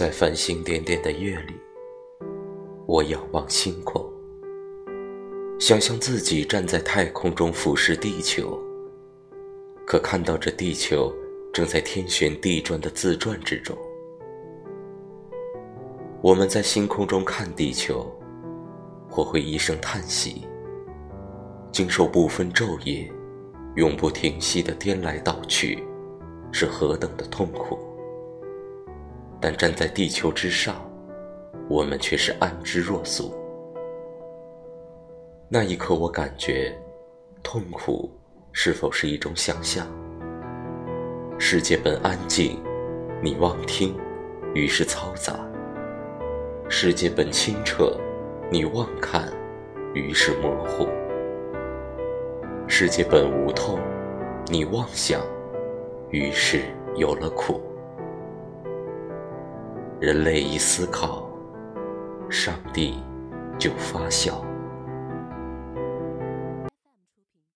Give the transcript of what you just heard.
在繁星点点的夜里，我仰望星空，想象自己站在太空中俯视地球，可看到这地球正在天旋地转的自转之中。我们在星空中看地球，或会一声叹息，经受不分昼夜、永不停息的颠来倒去，是何等的痛苦。但站在地球之上，我们却是安之若素。那一刻，我感觉，痛苦是否是一种想象？世界本安静，你妄听，于是嘈杂；世界本清澈，你妄看，于是模糊；世界本无痛，你妄想，于是有了苦。人类一思考，上帝就发笑。